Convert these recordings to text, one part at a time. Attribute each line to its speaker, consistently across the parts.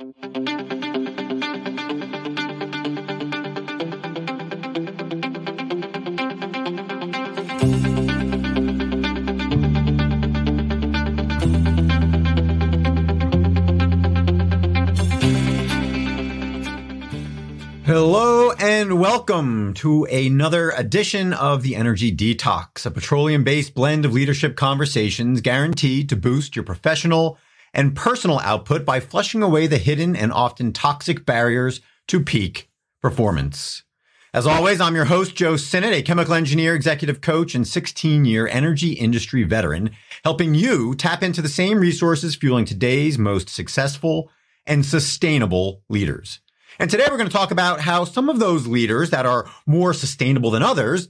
Speaker 1: Hello and welcome to another edition of the Energy Detox, a petroleum based blend of leadership conversations guaranteed to boost your professional and personal output by flushing away the hidden and often toxic barriers to peak performance. As always, I'm your host, Joe Sinnott, a chemical engineer, executive coach, and 16 year energy industry veteran, helping you tap into the same resources fueling today's most successful and sustainable leaders. And today we're going to talk about how some of those leaders that are more sustainable than others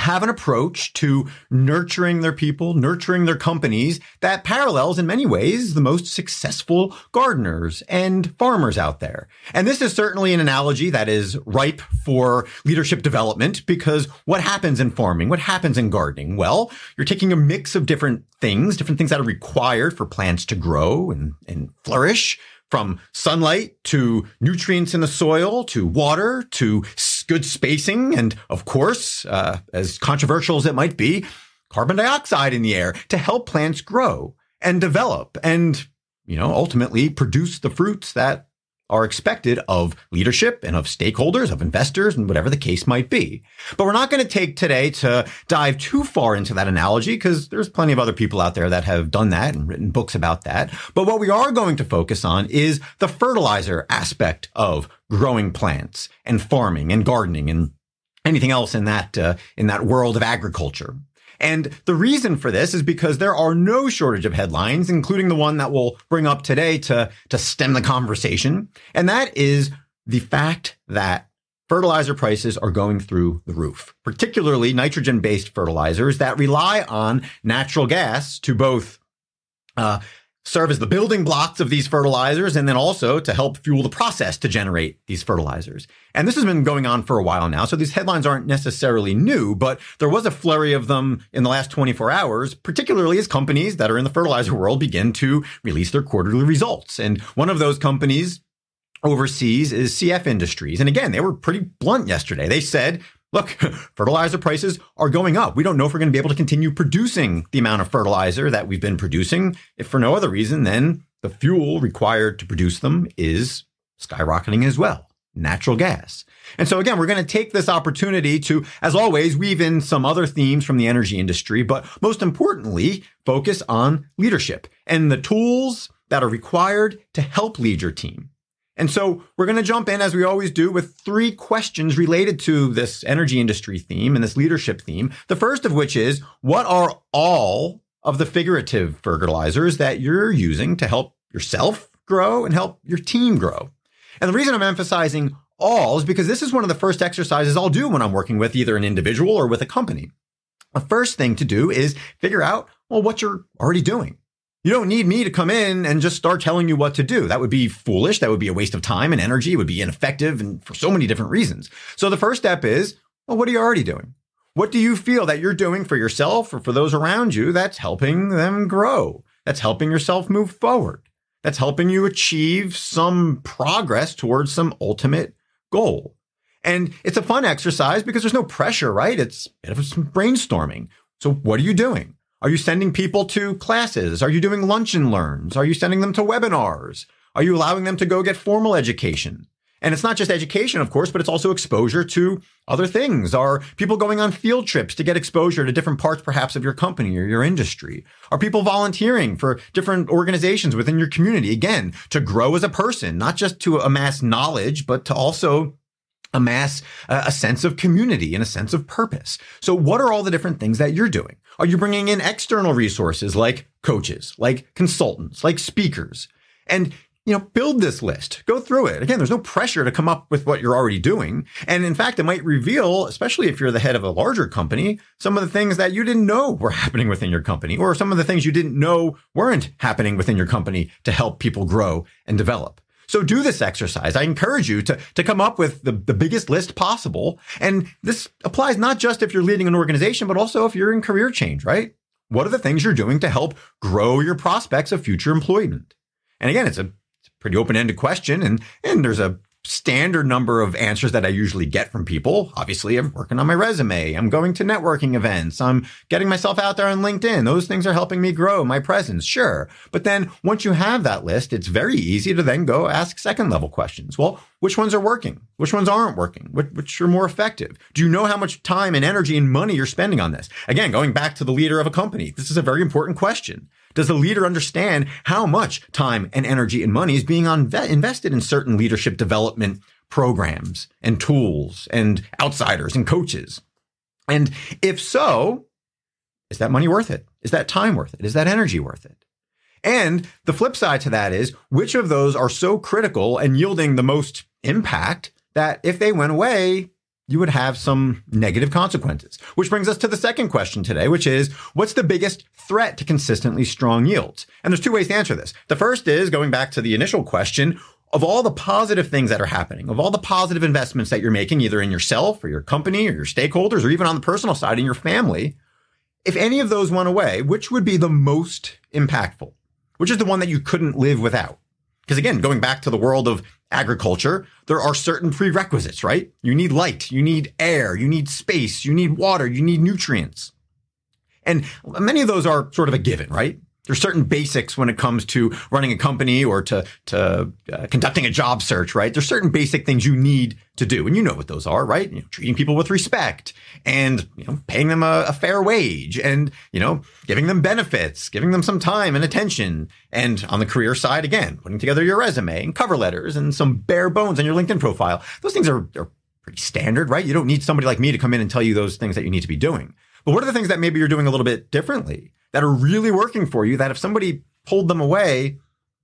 Speaker 1: have an approach to nurturing their people, nurturing their companies that parallels in many ways the most successful gardeners and farmers out there. And this is certainly an analogy that is ripe for leadership development because what happens in farming? What happens in gardening? Well, you're taking a mix of different things, different things that are required for plants to grow and, and flourish from sunlight to nutrients in the soil to water to good spacing and of course uh, as controversial as it might be carbon dioxide in the air to help plants grow and develop and you know ultimately produce the fruits that are expected of leadership and of stakeholders, of investors, and whatever the case might be. But we're not going to take today to dive too far into that analogy because there's plenty of other people out there that have done that and written books about that. But what we are going to focus on is the fertilizer aspect of growing plants and farming and gardening and anything else in that uh, in that world of agriculture. And the reason for this is because there are no shortage of headlines, including the one that we'll bring up today to, to stem the conversation. And that is the fact that fertilizer prices are going through the roof, particularly nitrogen based fertilizers that rely on natural gas to both uh, serve as the building blocks of these fertilizers and then also to help fuel the process to generate these fertilizers. And this has been going on for a while now. So these headlines aren't necessarily new, but there was a flurry of them in the last 24 hours, particularly as companies that are in the fertilizer world begin to release their quarterly results. And one of those companies overseas is CF Industries. And again, they were pretty blunt yesterday. They said look, fertilizer prices are going up. We don't know if we're going to be able to continue producing the amount of fertilizer that we've been producing, if for no other reason than the fuel required to produce them is skyrocketing as well. Natural gas. And so again, we're going to take this opportunity to, as always, weave in some other themes from the energy industry, but most importantly, focus on leadership and the tools that are required to help lead your team. And so we're going to jump in, as we always do, with three questions related to this energy industry theme and this leadership theme. The first of which is what are all of the figurative fertilizers that you're using to help yourself grow and help your team grow? And the reason I'm emphasizing all is because this is one of the first exercises I'll do when I'm working with either an individual or with a company. The first thing to do is figure out, well, what you're already doing. You don't need me to come in and just start telling you what to do. That would be foolish. That would be a waste of time and energy. It would be ineffective and for so many different reasons. So the first step is, well, what are you already doing? What do you feel that you're doing for yourself or for those around you that's helping them grow? That's helping yourself move forward. That's helping you achieve some progress towards some ultimate goal. And it's a fun exercise because there's no pressure, right? It's a bit of some brainstorming. So what are you doing? Are you sending people to classes? Are you doing lunch and learns? Are you sending them to webinars? Are you allowing them to go get formal education? And it's not just education, of course, but it's also exposure to other things. Are people going on field trips to get exposure to different parts, perhaps, of your company or your industry? Are people volunteering for different organizations within your community? Again, to grow as a person, not just to amass knowledge, but to also amass a sense of community and a sense of purpose. So what are all the different things that you're doing? Are you bringing in external resources like coaches, like consultants, like speakers? And you know, build this list, go through it. Again, there's no pressure to come up with what you're already doing. And in fact, it might reveal, especially if you're the head of a larger company, some of the things that you didn't know were happening within your company, or some of the things you didn't know weren't happening within your company to help people grow and develop. So do this exercise. I encourage you to, to come up with the, the biggest list possible. And this applies not just if you're leading an organization, but also if you're in career change, right? What are the things you're doing to help grow your prospects of future employment? And again, it's a pretty open-ended question and and there's a standard number of answers that I usually get from people. Obviously, I'm working on my resume. I'm going to networking events. I'm getting myself out there on LinkedIn. Those things are helping me grow my presence. Sure. But then once you have that list, it's very easy to then go ask second level questions. Well, which ones are working? Which ones aren't working? Which, which are more effective? Do you know how much time and energy and money you're spending on this? Again, going back to the leader of a company, this is a very important question. Does the leader understand how much time and energy and money is being invested in certain leadership development programs and tools and outsiders and coaches? And if so, is that money worth it? Is that time worth it? Is that energy worth it? And the flip side to that is which of those are so critical and yielding the most impact that if they went away, you would have some negative consequences. Which brings us to the second question today, which is what's the biggest threat to consistently strong yields? And there's two ways to answer this. The first is going back to the initial question of all the positive things that are happening, of all the positive investments that you're making, either in yourself or your company or your stakeholders, or even on the personal side in your family. If any of those went away, which would be the most impactful? Which is the one that you couldn't live without? Because again, going back to the world of agriculture, there are certain prerequisites, right? You need light, you need air, you need space, you need water, you need nutrients. And many of those are sort of a given, right? There's certain basics when it comes to running a company or to, to uh, conducting a job search, right? There's certain basic things you need to do. And you know what those are, right? You know, treating people with respect and, you know, paying them a, a, fair wage and, you know, giving them benefits, giving them some time and attention. And on the career side, again, putting together your resume and cover letters and some bare bones on your LinkedIn profile. Those things are, are pretty standard, right? You don't need somebody like me to come in and tell you those things that you need to be doing. But what are the things that maybe you're doing a little bit differently? That are really working for you that if somebody pulled them away,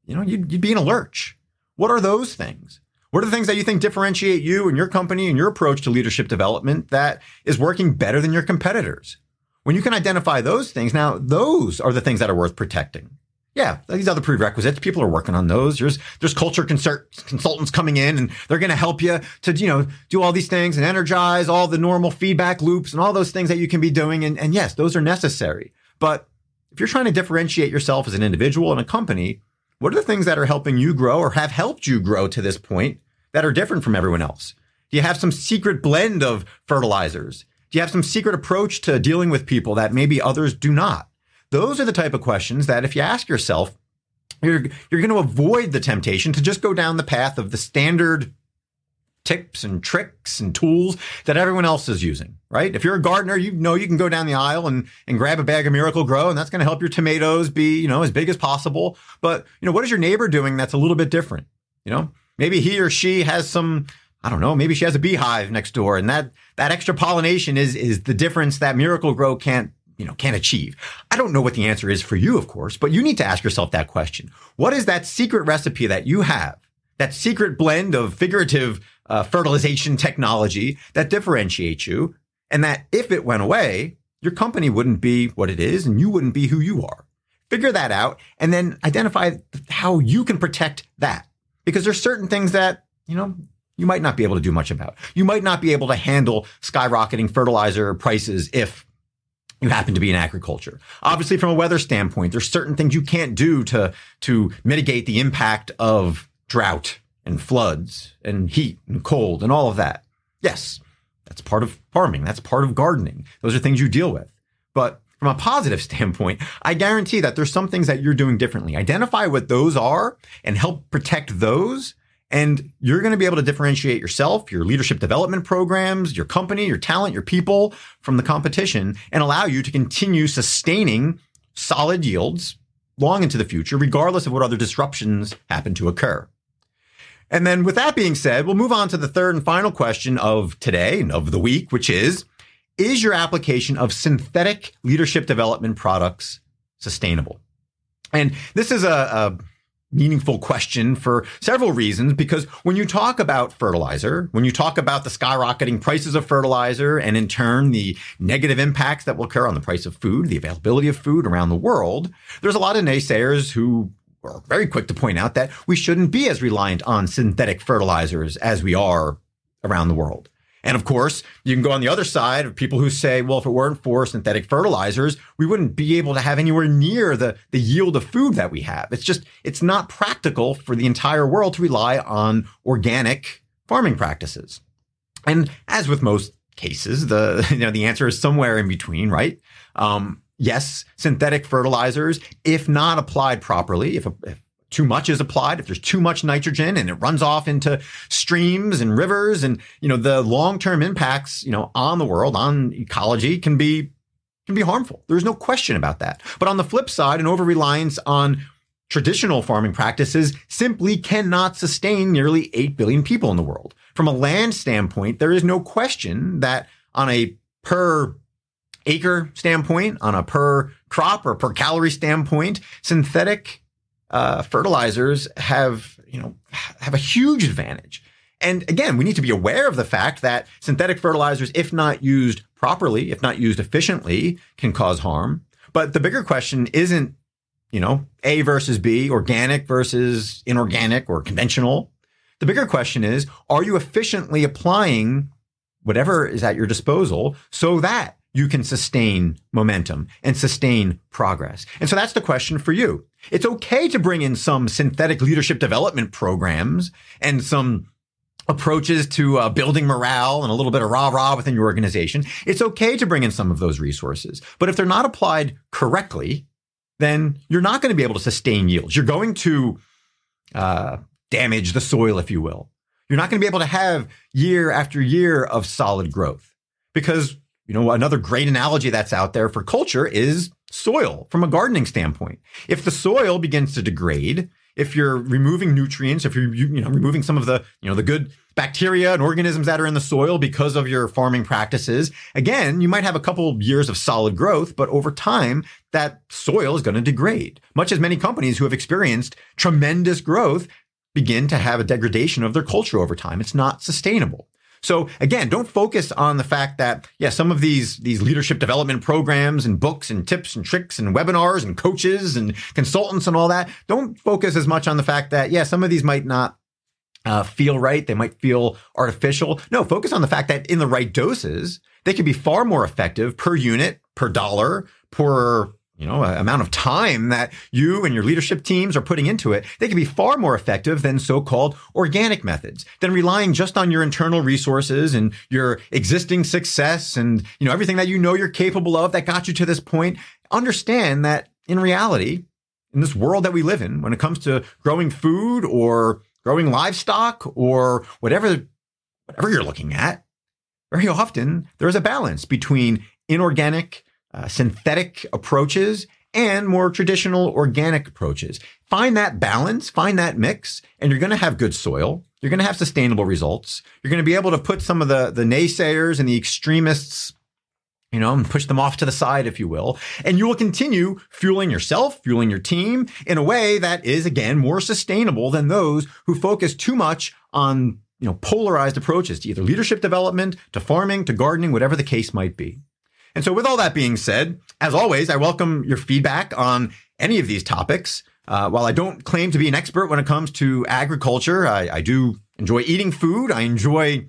Speaker 1: you know, you'd, you'd be in a lurch. What are those things? What are the things that you think differentiate you and your company and your approach to leadership development that is working better than your competitors? When you can identify those things, now those are the things that are worth protecting. Yeah, these other prerequisites, people are working on those. There's there's culture consult- consultants coming in and they're going to help you to, you know, do all these things and energize all the normal feedback loops and all those things that you can be doing. And, and yes, those are necessary. But if you're trying to differentiate yourself as an individual and a company, what are the things that are helping you grow or have helped you grow to this point that are different from everyone else? Do you have some secret blend of fertilizers? Do you have some secret approach to dealing with people that maybe others do not? Those are the type of questions that if you ask yourself, you're, you're going to avoid the temptation to just go down the path of the standard tips and tricks and tools that everyone else is using, right? If you're a gardener, you know you can go down the aisle and, and grab a bag of Miracle-Gro, and that's going to help your tomatoes be, you know, as big as possible. But, you know, what is your neighbor doing that's a little bit different? You know, maybe he or she has some, I don't know, maybe she has a beehive next door and that, that extra pollination is, is the difference that Miracle-Gro can't you know, can't achieve? I don't know what the answer is for you, of course, but you need to ask yourself that question. What is that secret recipe that you have? That secret blend of figurative uh, fertilization technology that differentiates you. And that if it went away, your company wouldn't be what it is and you wouldn't be who you are. Figure that out and then identify how you can protect that. Because there's certain things that, you know, you might not be able to do much about. You might not be able to handle skyrocketing fertilizer prices if you happen to be in agriculture. Obviously, from a weather standpoint, there's certain things you can't do to, to mitigate the impact of drought and floods and heat and cold and all of that. Yes, that's part of farming. That's part of gardening. Those are things you deal with. But from a positive standpoint, I guarantee that there's some things that you're doing differently. Identify what those are and help protect those. And you're going to be able to differentiate yourself, your leadership development programs, your company, your talent, your people from the competition and allow you to continue sustaining solid yields long into the future, regardless of what other disruptions happen to occur. And then with that being said, we'll move on to the third and final question of today and of the week, which is, is your application of synthetic leadership development products sustainable? And this is a, a meaningful question for several reasons because when you talk about fertilizer, when you talk about the skyrocketing prices of fertilizer and in turn the negative impacts that will occur on the price of food, the availability of food around the world, there's a lot of naysayers who are very quick to point out that we shouldn't be as reliant on synthetic fertilizers as we are around the world. And of course, you can go on the other side of people who say, well, if it weren't for synthetic fertilizers, we wouldn't be able to have anywhere near the, the yield of food that we have. It's just, it's not practical for the entire world to rely on organic farming practices. And as with most cases, the, you know, the answer is somewhere in between, right? Um, yes, synthetic fertilizers, if not applied properly, if, if too much is applied, if there's too much nitrogen and it runs off into streams and rivers and, you know, the long-term impacts, you know, on the world, on ecology can be, can be harmful. There's no question about that. But on the flip side, an over-reliance on traditional farming practices simply cannot sustain nearly 8 billion people in the world. From a land standpoint, there is no question that on a per acre standpoint, on a per crop or per calorie standpoint, synthetic uh, fertilizers have, you know, have a huge advantage. And again, we need to be aware of the fact that synthetic fertilizers, if not used properly, if not used efficiently, can cause harm. But the bigger question isn't, you know, A versus B, organic versus inorganic or conventional. The bigger question is, are you efficiently applying whatever is at your disposal so that you can sustain momentum and sustain progress. And so that's the question for you. It's okay to bring in some synthetic leadership development programs and some approaches to uh, building morale and a little bit of rah rah within your organization. It's okay to bring in some of those resources. But if they're not applied correctly, then you're not going to be able to sustain yields. You're going to uh, damage the soil, if you will. You're not going to be able to have year after year of solid growth because you know, another great analogy that's out there for culture is soil from a gardening standpoint. If the soil begins to degrade, if you're removing nutrients, if you're you know removing some of the you know the good bacteria and organisms that are in the soil because of your farming practices, again, you might have a couple years of solid growth, but over time that soil is going to degrade. Much as many companies who have experienced tremendous growth begin to have a degradation of their culture over time. It's not sustainable. So again, don't focus on the fact that, yeah, some of these, these leadership development programs and books and tips and tricks and webinars and coaches and consultants and all that. Don't focus as much on the fact that, yeah, some of these might not uh, feel right. They might feel artificial. No, focus on the fact that in the right doses, they can be far more effective per unit, per dollar, per you know, amount of time that you and your leadership teams are putting into it, they can be far more effective than so-called organic methods, than relying just on your internal resources and your existing success and, you know, everything that you know you're capable of that got you to this point. Understand that in reality, in this world that we live in, when it comes to growing food or growing livestock or whatever, whatever you're looking at, very often there is a balance between inorganic uh, synthetic approaches and more traditional organic approaches. Find that balance, find that mix, and you're going to have good soil. You're going to have sustainable results. You're going to be able to put some of the, the naysayers and the extremists you know, and push them off to the side, if you will. And you will continue fueling yourself, fueling your team in a way that is, again, more sustainable than those who focus too much on, you know, polarized approaches to either leadership development, to farming, to gardening, whatever the case might be. And so, with all that being said, as always, I welcome your feedback on any of these topics. Uh, while I don't claim to be an expert when it comes to agriculture, I, I do enjoy eating food. I enjoy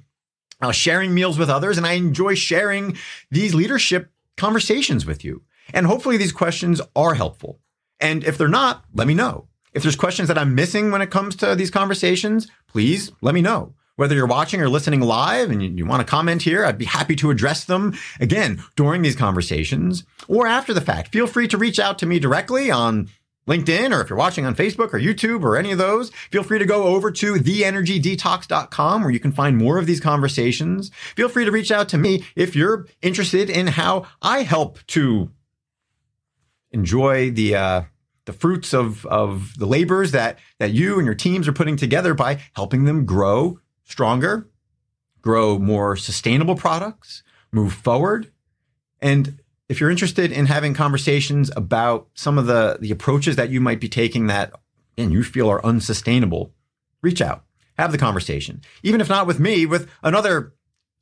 Speaker 1: uh, sharing meals with others, and I enjoy sharing these leadership conversations with you. And hopefully, these questions are helpful. And if they're not, let me know. If there's questions that I'm missing when it comes to these conversations, please let me know. Whether you're watching or listening live and you, you want to comment here, I'd be happy to address them again during these conversations or after the fact. Feel free to reach out to me directly on LinkedIn, or if you're watching on Facebook or YouTube or any of those, feel free to go over to theenergydetox.com where you can find more of these conversations. Feel free to reach out to me if you're interested in how I help to enjoy the, uh, the fruits of, of the labors that, that you and your teams are putting together by helping them grow stronger, grow more sustainable products, move forward. And if you're interested in having conversations about some of the, the approaches that you might be taking that and you feel are unsustainable, reach out, have the conversation. Even if not with me, with another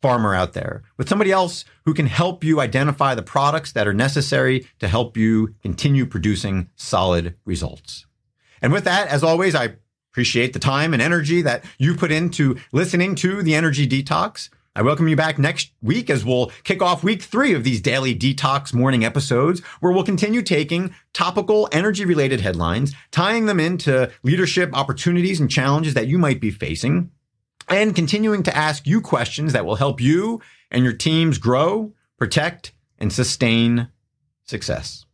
Speaker 1: farmer out there, with somebody else who can help you identify the products that are necessary to help you continue producing solid results. And with that, as always, I appreciate the time and energy that you put into listening to the energy detox. I welcome you back next week as we'll kick off week three of these daily detox morning episodes, where we'll continue taking topical energy related headlines, tying them into leadership opportunities and challenges that you might be facing, and continuing to ask you questions that will help you and your teams grow, protect, and sustain success.